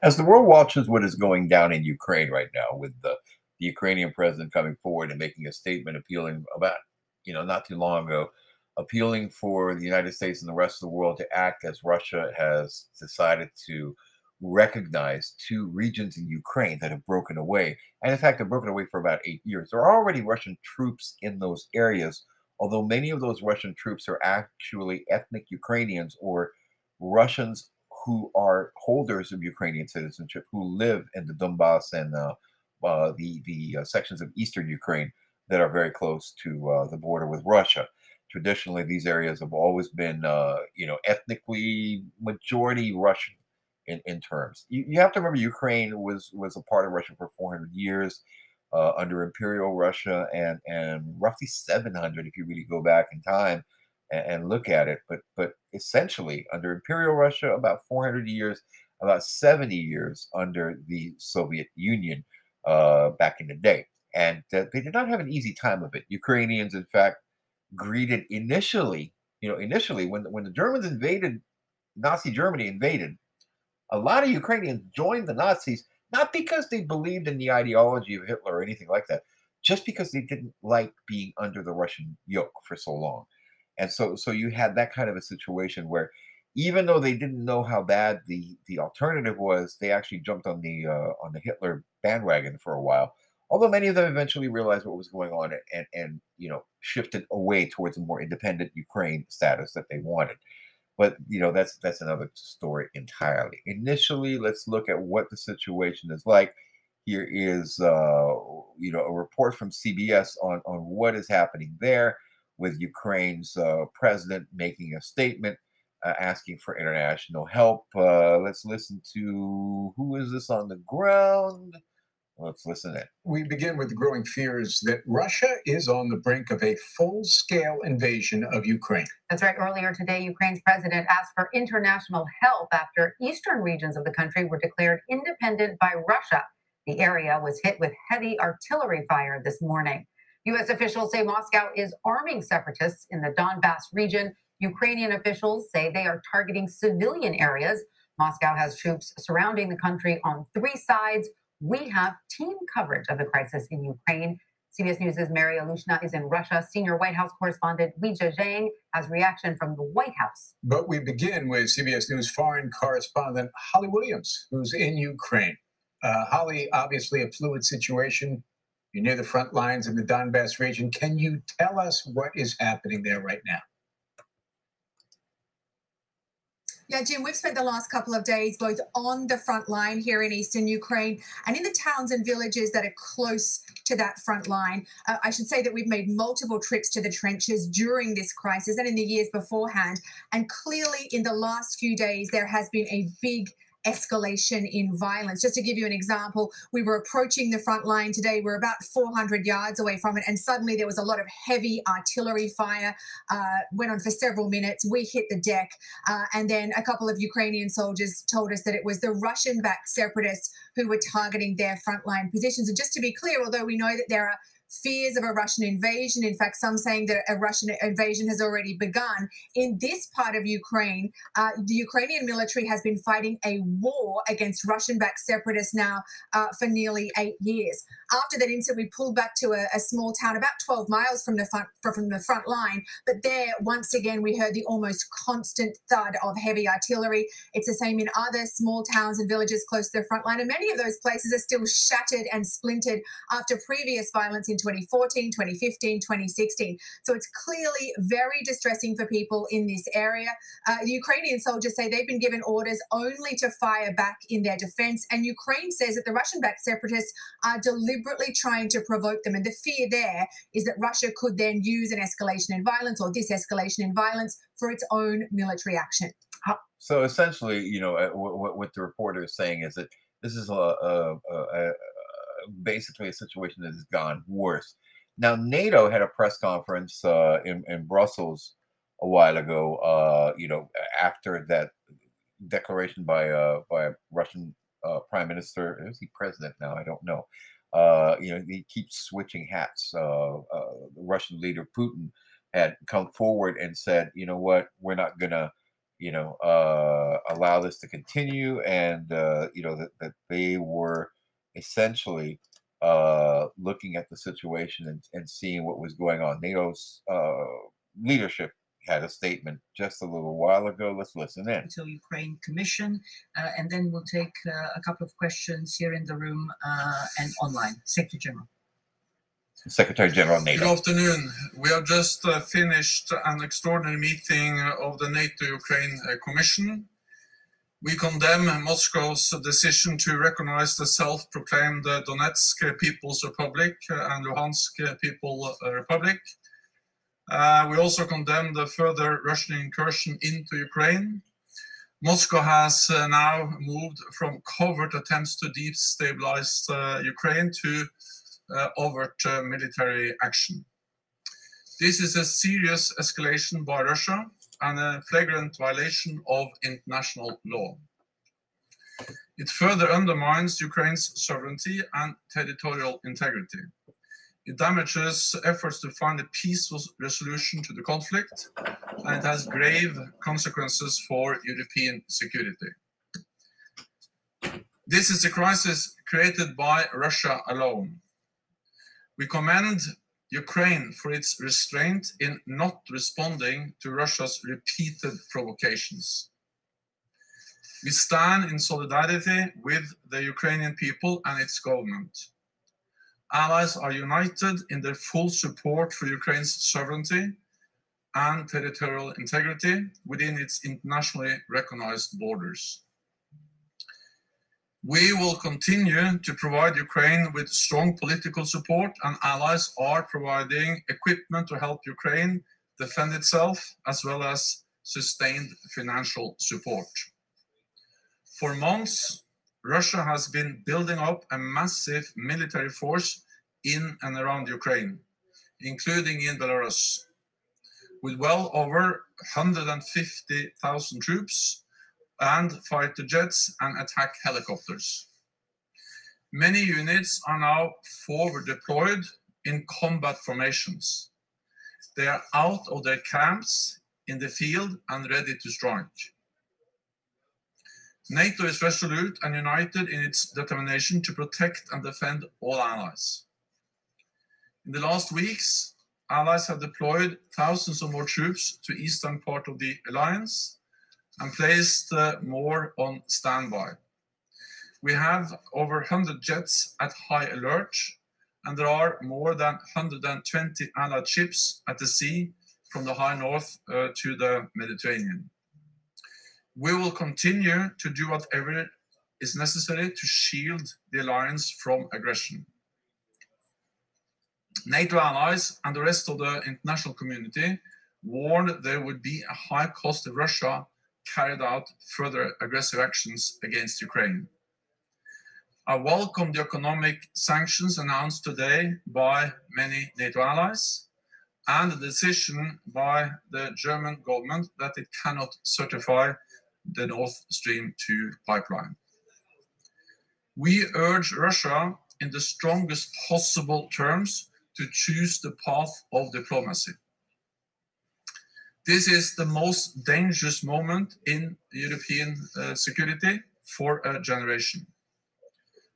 As the world watches what is going down in Ukraine right now, with the, the Ukrainian president coming forward and making a statement appealing about, you know, not too long ago, appealing for the United States and the rest of the world to act as Russia has decided to recognize two regions in Ukraine that have broken away. And in fact, have broken away for about eight years. There are already Russian troops in those areas, although many of those Russian troops are actually ethnic Ukrainians or Russians who are holders of Ukrainian citizenship who live in the Donbass and uh, uh, the the uh, sections of eastern Ukraine that are very close to uh, the border with Russia. Traditionally, these areas have always been, uh, you know, ethnically majority Russian in, in terms. You, you have to remember Ukraine was was a part of Russia for 400 years. Uh, under Imperial Russia and and roughly 700 if you really go back in time and, and look at it. But but essentially, under Imperial Russia, about 400 years, about 70 years under the Soviet Union uh, back in the day. And uh, they did not have an easy time of it. Ukrainians, in fact, greeted initially, you know, initially when when the Germans invaded, Nazi Germany invaded, a lot of Ukrainians joined the Nazis not because they believed in the ideology of Hitler or anything like that, just because they didn't like being under the Russian yoke for so long. And so so you had that kind of a situation where even though they didn't know how bad the the alternative was, they actually jumped on the uh, on the Hitler bandwagon for a while. Although many of them eventually realized what was going on and and you know shifted away towards a more independent Ukraine status that they wanted. But you know that's that's another story entirely. Initially, let's look at what the situation is like. Here is uh, you know a report from CBS on on what is happening there with Ukraine's uh, president making a statement uh, asking for international help. Uh, let's listen to who is this on the ground? Let's listen in. We begin with growing fears that Russia is on the brink of a full scale invasion of Ukraine. That's right. Earlier today, Ukraine's president asked for international help after eastern regions of the country were declared independent by Russia. The area was hit with heavy artillery fire this morning. U.S. officials say Moscow is arming separatists in the Donbass region. Ukrainian officials say they are targeting civilian areas. Moscow has troops surrounding the country on three sides. We have team coverage of the crisis in Ukraine. CBS News' Mary Ilyushina is in Russia. Senior White House correspondent Weijia Jiang has reaction from the White House. But we begin with CBS News foreign correspondent Holly Williams, who's in Ukraine. Uh, Holly, obviously a fluid situation. You're near the front lines in the Donbass region. Can you tell us what is happening there right now? Yeah, Jim, we've spent the last couple of days both on the front line here in eastern Ukraine and in the towns and villages that are close to that front line. Uh, I should say that we've made multiple trips to the trenches during this crisis and in the years beforehand. And clearly, in the last few days, there has been a big escalation in violence. Just to give you an example, we were approaching the front line today. We're about 400 yards away from it, and suddenly there was a lot of heavy artillery fire. Uh, went on for several minutes. We hit the deck, uh, and then a couple of Ukrainian soldiers told us that it was the Russian-backed separatists who were targeting their frontline positions. And just to be clear, although we know that there are fears of a Russian invasion. In fact, some saying that a Russian invasion has already begun. In this part of Ukraine, uh, the Ukrainian military has been fighting a war against Russian backed separatists now uh, for nearly eight years. After that incident, we pulled back to a, a, small town about 12 miles from the, front, from the front line. But there, once again, we heard the almost constant thud of heavy artillery. It's the same in other small towns and villages close to the front line. And many of those places are still shattered and splintered after previous violence in 2014, 2015, 2016. So it's clearly very distressing for people in this area. Uh, Ukrainian soldiers say they've been given orders only to fire back in their defense. And Ukraine says that the Russian backed separatists are deliberately trying to provoke them. And the fear there is that Russia could then use an escalation in violence or this escalation in violence for its own military action. So essentially, you know, uh, what, what the reporter is saying is that this is a, a, a, basically a situation that has gone worse. Now, NATO had a press conference uh, in, in Brussels a while ago. Uh, you know, after that declaration by uh, by Russian uh, prime minister, is he president now? I don't know. Uh, you know, he keeps switching hats. Uh, the Russian leader Putin had come forward and said, you know what, we're not gonna you know, uh, allow this to continue, and uh, you know that, that they were essentially uh, looking at the situation and, and seeing what was going on. NATO's uh, leadership had a statement just a little while ago. Let's listen in. So Ukraine Commission, uh, and then we'll take uh, a couple of questions here in the room uh, and online. Secretary General. Secretary General NATO. Good afternoon. We have just uh, finished an extraordinary meeting of the NATO Ukraine uh, Commission. We condemn Moscow's decision to recognize the self proclaimed Donetsk People's Republic and Luhansk People's Republic. Uh, we also condemn the further Russian incursion into Ukraine. Moscow has uh, now moved from covert attempts to destabilize uh, Ukraine to uh, overt uh, military action. This is a serious escalation by Russia and a flagrant violation of international law. It further undermines Ukraine's sovereignty and territorial integrity. It damages efforts to find a peaceful resolution to the conflict, and it has grave consequences for European security. This is a crisis created by Russia alone. We commend Ukraine for its restraint in not responding to Russia's repeated provocations. We stand in solidarity with the Ukrainian people and its government. Allies are united in their full support for Ukraine's sovereignty and territorial integrity within its internationally recognized borders. We will continue to provide Ukraine with strong political support, and allies are providing equipment to help Ukraine defend itself, as well as sustained financial support. For months, Russia has been building up a massive military force in and around Ukraine, including in Belarus, with well over 150,000 troops and fighter jets and attack helicopters. Many units are now forward deployed in combat formations. They are out of their camps in the field and ready to strike. NATO is resolute and united in its determination to protect and defend all allies. In the last weeks, allies have deployed thousands of more troops to eastern part of the alliance and placed uh, more on standby. We have over 100 jets at high alert, and there are more than 120 Allied ships at the sea from the high north uh, to the Mediterranean. We will continue to do whatever is necessary to shield the alliance from aggression. NATO allies and the rest of the international community warned there would be a high cost of Russia carried out further aggressive actions against Ukraine. I welcome the economic sanctions announced today by many NATO allies and the decision by the German government that it cannot certify the Nord Stream 2 pipeline. We urge Russia in the strongest possible terms to choose the path of diplomacy. This is the most dangerous moment in European uh, security for a generation.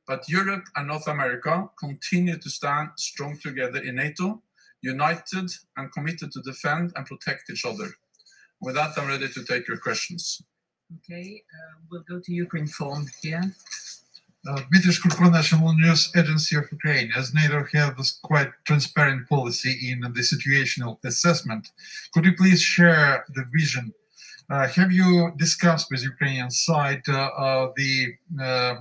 But Europe and North America continue to stand strong together in NATO, united and committed to defend and protect each other. With that, I'm ready to take your questions. Okay, uh, we'll go to Ukraine phone here. Uh, British National News Agency of Ukraine, as NATO has quite transparent policy in the situational assessment. Could you please share the vision? Uh, have you discussed with Ukrainian side uh, uh the uh,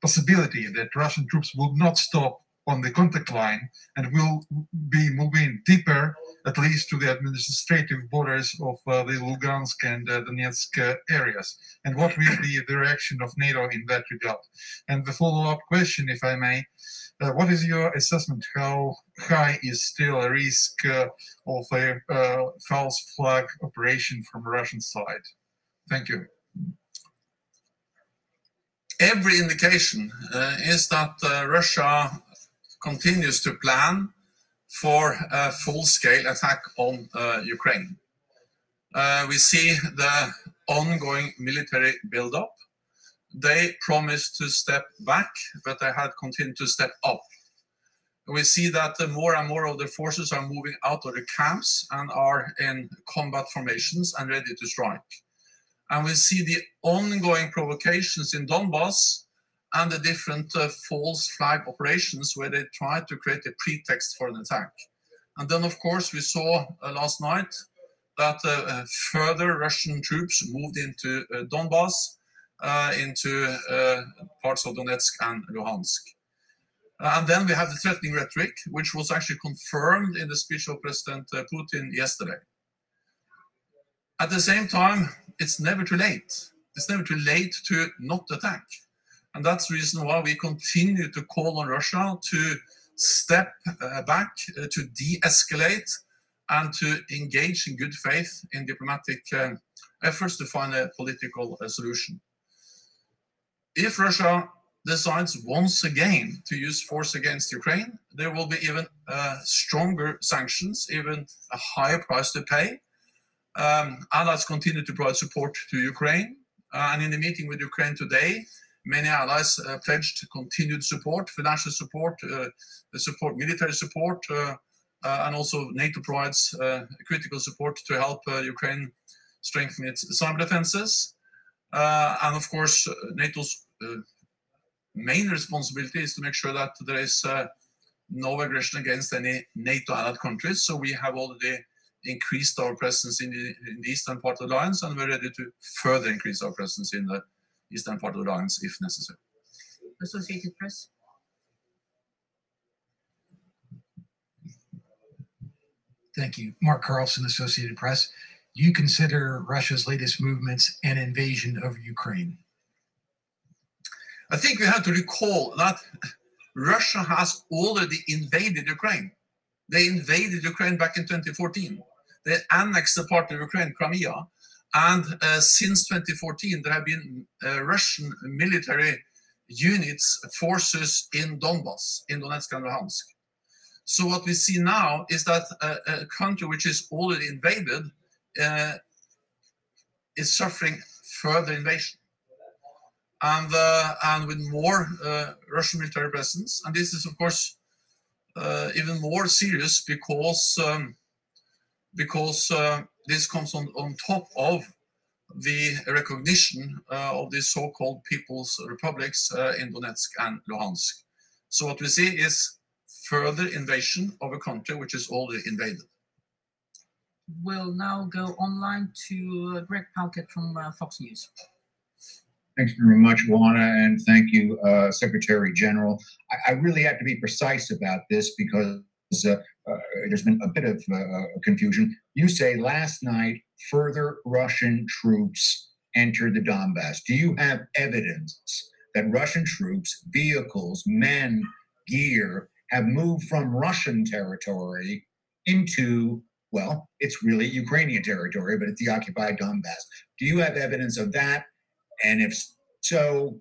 possibility that Russian troops will not stop on the contact line and will be moving deeper at least to the administrative borders of uh, the Lugansk and uh, Donetsk uh, areas? And what will be the reaction of NATO in that regard? And the follow-up question, if I may, uh, what is your assessment? How high is still a risk uh, of a uh, false flag operation from Russian side? Thank you. Every indication is that Russia continues to plan for a full-scale attack on uh, Ukraine. Uh, we see the ongoing military buildup. They promised to step back, but they had continued to step up. We see that more and more of the forces are moving out of the camps and are in combat formations and ready to strike. And we see the ongoing provocations in Donbass and the different uh, false flag operations where they try to create a pretext for an attack. And then, of course, we saw uh, last night that uh, uh further Russian troops moved into uh, Donbass, uh, into parts of Donetsk and Luhansk. and then we have the threatening rhetoric, which was actually confirmed in the speech of President Putin yesterday. At the same time, it's never too late. It's never too late to not attack. And that's the reason why we continue to call on Russia to step uh, back, uh, to de escalate, and to engage in good faith in diplomatic uh, efforts to find a political uh, solution. If Russia decides once again to use force against Ukraine, there will be even uh, stronger sanctions, even a higher price to pay. Um, allies continue to provide support to Ukraine. Uh, and in the meeting with Ukraine today, Many allies uh, pledged continued support, financial support, uh, support, military support, uh, uh and also NATO provides uh, critical support to help uh, Ukraine strengthen its cyber defenses. and of course, NATO's main responsibility is to make sure that there is no aggression against any NATO allied countries. So we have already increased our presence in the, in the, eastern part of the alliance, and we're ready to further increase our presence in the eastern part of the alliance if necessary. Associated Press. Thank you. Mark Carlson, Associated Press. Do you consider Russia's latest movements an invasion of Ukraine? I think we have to recall that Russia has already invaded Ukraine. They invaded Ukraine back in 2014. They annexed the part of Ukraine, Crimea, and uh, since 2014, there have been uh, Russian military units, forces in Donbass, in Donetsk and Luhansk. So what we see now is that a, a country which is already invaded uh, is suffering further invasion. And, uh, and with more uh, Russian military presence. And this is, of course, uh, even more serious because um, because this comes on, on top of the recognition uh, of the so-called people's republics uh, in Donetsk and Luhansk. So what we see is further invasion of a country which is already invaded. We'll now go online to uh, Greg Palkot from uh, Fox News. Thanks very much, Oana, and thank you, uh, Secretary General. I, I, really have to be precise about this because uh, uh, there's been a bit of uh, confusion. You say last night further Russian troops entered the Donbass. Do you have evidence that Russian troops, vehicles, men, gear have moved from Russian territory into, well, it's really Ukrainian territory, but it's the occupied Donbass? Do you have evidence of that? And if so,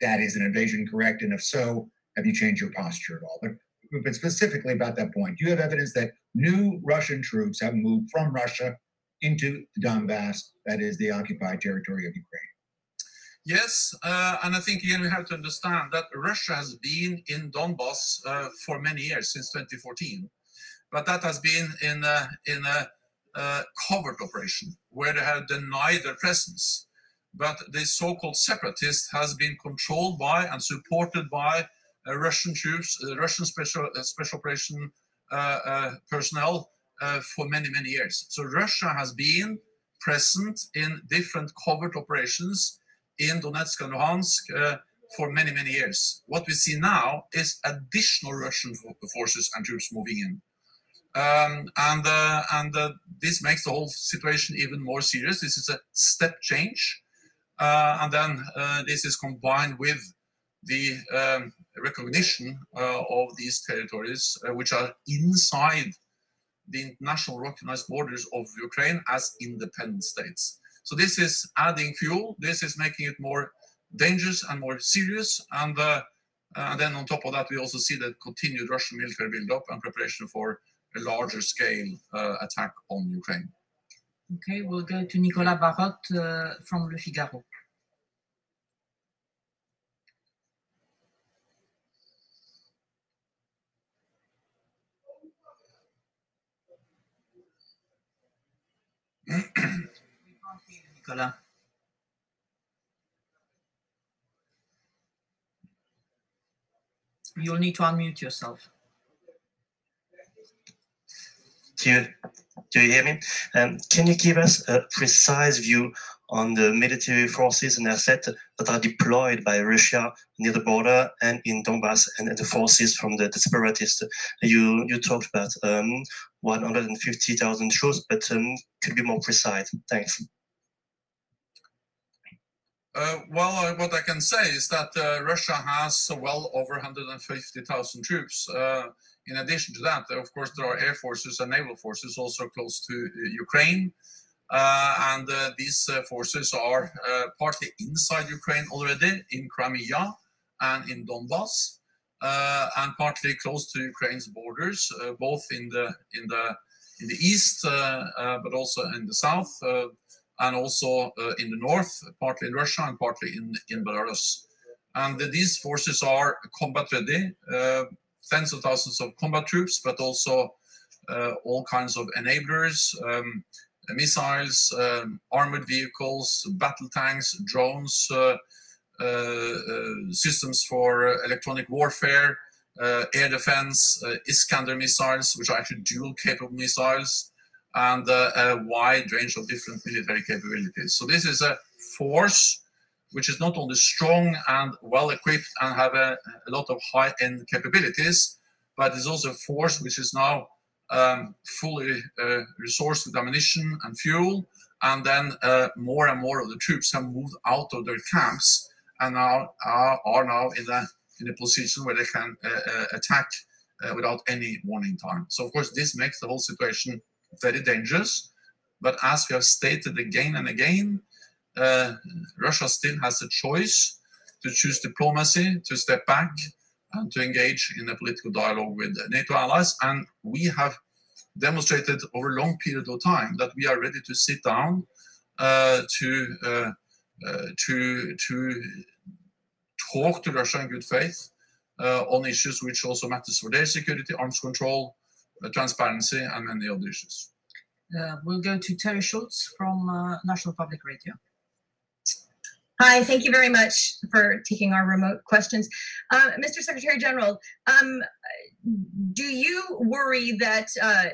that is an invasion, correct? And if so, have you changed your posture at all? But but specifically about that point, you have evidence that new Russian troops have moved from Russia into the Donbass, that is the occupied territory of Ukraine? Yes, uh, and I think again we have to understand that Russia has been in Donbass uh, for many years since 2014, but that has been in a, in a, a covert operation where they have denied their presence. But the so-called separatist has been controlled by and supported by uh, Russian troops, uh, Russian special uh, special operation personnel for many many years. So Russia has been present in different covert operations in Donetsk and Luhansk for many many years. What we see now is additional Russian forces and troops moving in. Um, and uh, and uh, this makes the whole situation even more serious. This is a step change, uh, and then this is combined with the um, recognition uh, of these territories, uh, which are inside the international recognized borders of Ukraine as independent states. So this is adding fuel. This is making it more dangerous and more serious. And, uh, and then on top of that, we also see the continued Russian military buildup and preparation for a larger scale uh, attack on Ukraine. Okay, we'll go to Nicolas Barotte uh, from Le Figaro. Nicolas. You'll need to unmute yourself. Do you, do you hear me? Um, can you give us a precise view on the military forces and assets that are deployed by Russia near the border and in Donbass and the forces from the, the separatists? You you talked about um, 150,000 troops, but um, could be more precise. Thanks. Uh, well, uh, what I can say is that uh, Russia has well over 150,000 troops. Uh, in addition to that, of course, there are air forces and naval forces also close to uh, Ukraine. Uh, and these forces are partly inside Ukraine already, in Crimea and in Donbass, and partly close to Ukraine's borders, both in the in the in the east, but also in the south and also uh, in the north, partly in Russia and partly in, in Belarus. And these forces are combat ready, uh, tens of thousands of combat troops, but also uh, all kinds of enablers, um, missiles, um, armored vehicles, battle tanks, drones, uh, uh, uh, systems for electronic warfare, air defense, Iskander missiles, which are actually dual capable missiles, and uh, a wide range of different military capabilities. So this is a force which is not only strong and well equipped and have a, a lot of high end capabilities, but it's also a force which is now um, fully uh, resourced with ammunition and fuel. And then uh, more and more of the troops have moved out of their camps and now are, are now in a in a position where they can uh, uh attack uh, without any warning time. So of course this makes the whole situation very dangerous. But as we have stated again and again, uh, Russia still has a choice to choose diplomacy, to step back, and to engage in a political dialogue with NATO allies. And we have demonstrated over a long period of time that we are ready to sit down uh, to uh, uh to to talk to Russia in good faith uh, on issues which also matters for their security, arms control, uh, transparency, and many other issues. Uh, we'll go to Teri Schultz from National Public Radio. Hi, thank you very much for taking our remote questions. Uh, Mr. Secretary General, um, do you worry that uh,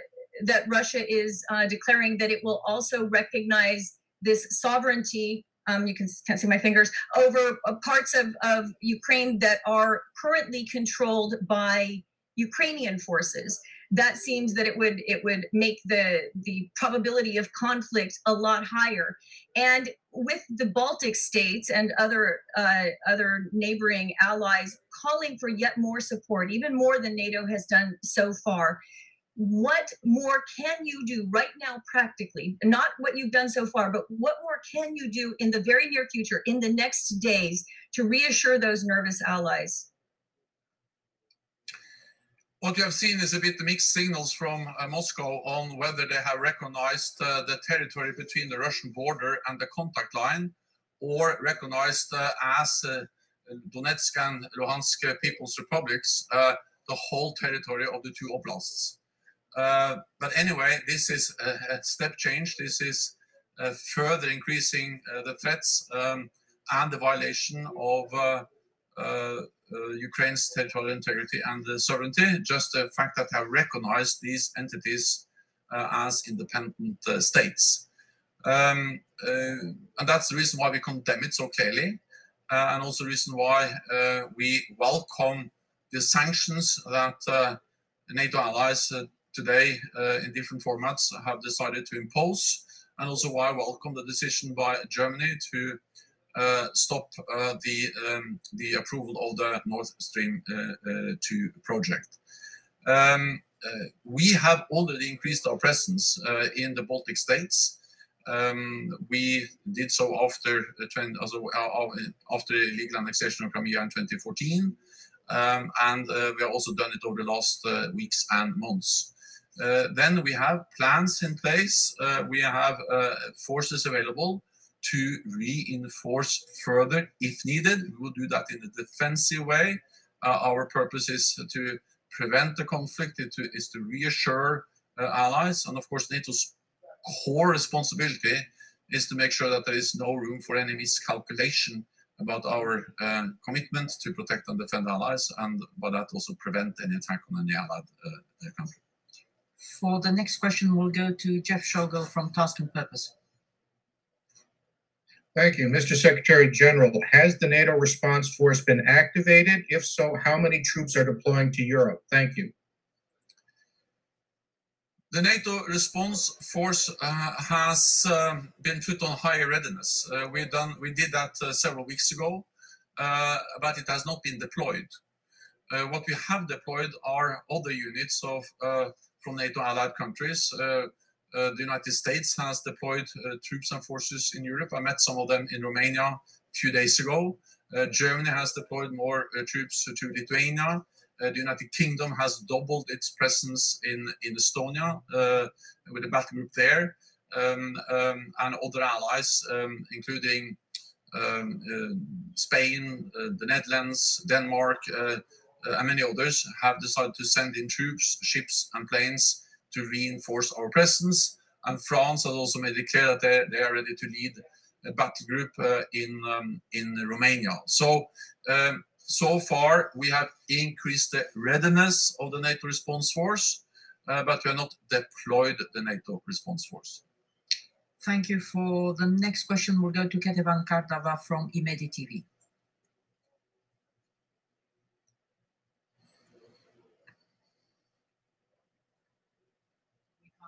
that Russia is uh, declaring that it will also recognize this sovereignty? Um, you can can't see my fingers over parts of, of Ukraine that are currently controlled by Ukrainian forces that seems that it would it would make the the probability of conflict a lot higher. And with the baltic states and other uh, other neighboring allies calling for yet more support even more than nato has done so far what more can you do right now practically? Not what you've done so far but what more can you do in the very near future in the next days to reassure those nervous allies what we have seen is a bit mixed signals from uh, Moscow on whether they have recognized uh, the territory between the Russian border and the contact line, or recognized uh, as uh, Donetsk and Luhansk People's Republics uh, the whole territory of the two oblasts. Uh, but anyway, this is a, step change. This is further increasing the threats um, and the violation of Ukraine's territorial integrity and sovereignty, just the fact that have recognized these entities uh, as independent uh, states. Um, and that's the reason why we condemn it so clearly, and also the reason why we welcome the sanctions that NATO allies today uh, in different formats have decided to impose, and also why I welcome the decision by Germany to uh, stop uh, the um, the approval of the Nord Stream uh, 2 project. Um, we have already increased our presence in the Baltic states. Um, we did so after after legal annexation of Crimea in 2014, um, and uh, we have also done it over the last uh, weeks and months. Uh, then we have plans in place. Uh, we have uh, forces available to reinforce further if needed. We will do that in a defensive way. Uh, our purpose is to prevent the conflict, it to, is to reassure uh, allies. And of course, NATO's core responsibility is to make sure that there is no room for any miscalculation about our uh, commitment to protect and defend allies, and by that also prevent any attack on any allied uh, country. For the next question, we'll go to Jeff Schogol from Task and Purpose. Thank you. Mr. Secretary General, has the NATO response force been activated? If so, how many troops are deploying to Europe? Thank you. The NATO response force uh, has um, been put on higher readiness. Uh, we done we did that uh, several weeks ago, uh, but it has not been deployed. Uh, what we have deployed are other units of uh, from NATO allied countries. The United States has deployed troops and forces in Europe. I met some of them in Romania a few days ago. Germany has deployed more troops to Lithuania. Uh, the United Kingdom has doubled its presence in, in Estonia uh, with a battle group there, um, um, and other allies, um, including uh, Spain, the Netherlands, Denmark, and many others, have decided to send in troops, ships, and planes to reinforce our presence. And France has also made it clear that they, they are ready to lead a battle group in um, in Romania. So um, so far, we have increased the readiness of the NATO response force, uh, but we have not deployed the NATO response force. Thank you. For the next question, we'll go to Ketevan Kardava from Imedi TV.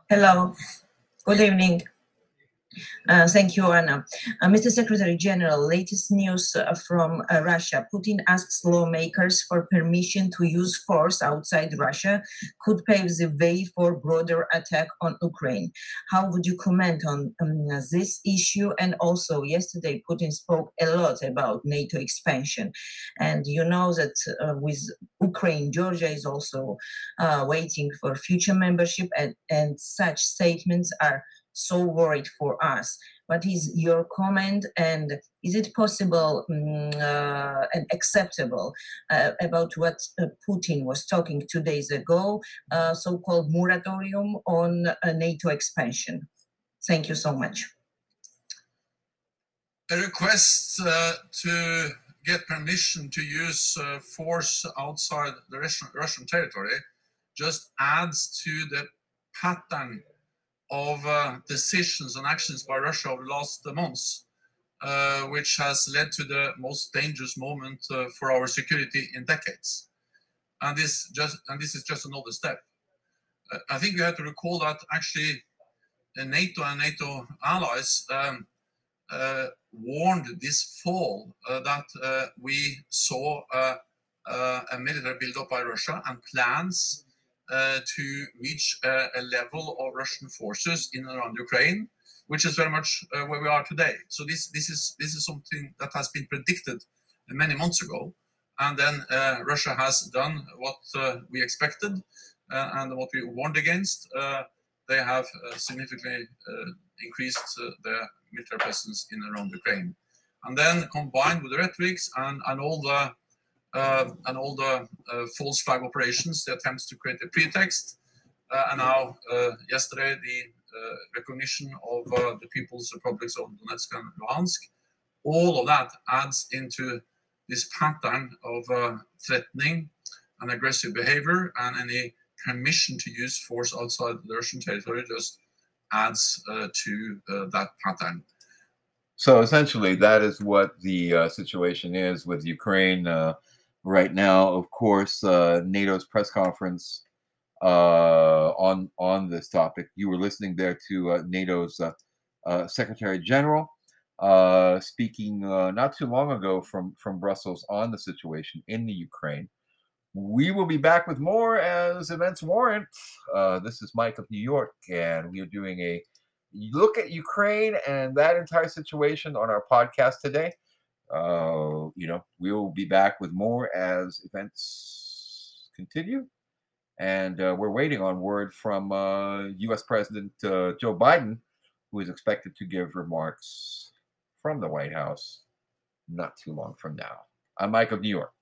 Hello. Good evening. Uh, thank you, Oana. Uh, Mr. Secretary General, latest news uh, from uh, Russia. Putin asks lawmakers for permission to use force outside Russia could pave the way for broader attack on Ukraine. How would you comment on um, this issue? And also, yesterday, Putin spoke a lot about NATO expansion. And you know that uh, with Ukraine, Georgia is also uh, waiting for future membership, and, and such statements are so worried for us. What is your comment, and is it possible um, uh, and acceptable uh, about what uh, Putin was talking two days ago, uh, so-called moratorium on uh, NATO expansion? Thank you so much. A request uh, to get permission to use force outside the Russian, Russian territory just adds to the pattern of uh, decisions and actions by Russia over the last months, uh, which has led to the most dangerous moment uh, for our security in decades. And this just and this is just another step. Uh, I think we have to recall that actually NATO and NATO allies um, uh, warned this fall uh, that we saw a military build-up by Russia and plans uh, to reach uh, a level of Russian forces in and around Ukraine, which is very much uh, where we are today. So this this is this is something that has been predicted many months ago, and then uh, Russia has done what uh, we expected uh, and what we warned against. they have significantly increased their military presence in and around Ukraine, and then combined with the rhetorics and and all the uh, and all the uh, false flag operations, the attempts to create a pretext, uh, and now yesterday the recognition of the People's Republics of Donetsk and Luhansk. All of that adds into this pattern of threatening and aggressive behavior, and any permission to use force outside the Russian territory just adds uh, to uh, that pattern. So essentially, that is what the uh, situation is with Ukraine right now. Of course, uh, NATO's press conference uh, on on this topic. You were listening there to uh, NATO's uh, uh, Secretary General uh, speaking not too long ago from from Brussels on the situation in the Ukraine. We will be back with more as events warrant. this is Mike of New York, and we are doing a look at Ukraine and that entire situation on our podcast today uh, you know, we'll be back with more as events continue. And uh, we're waiting on word from uh, U.S. President uh, Joe Biden, who is expected to give remarks from the White House not too long from now. I'm Mike of New York.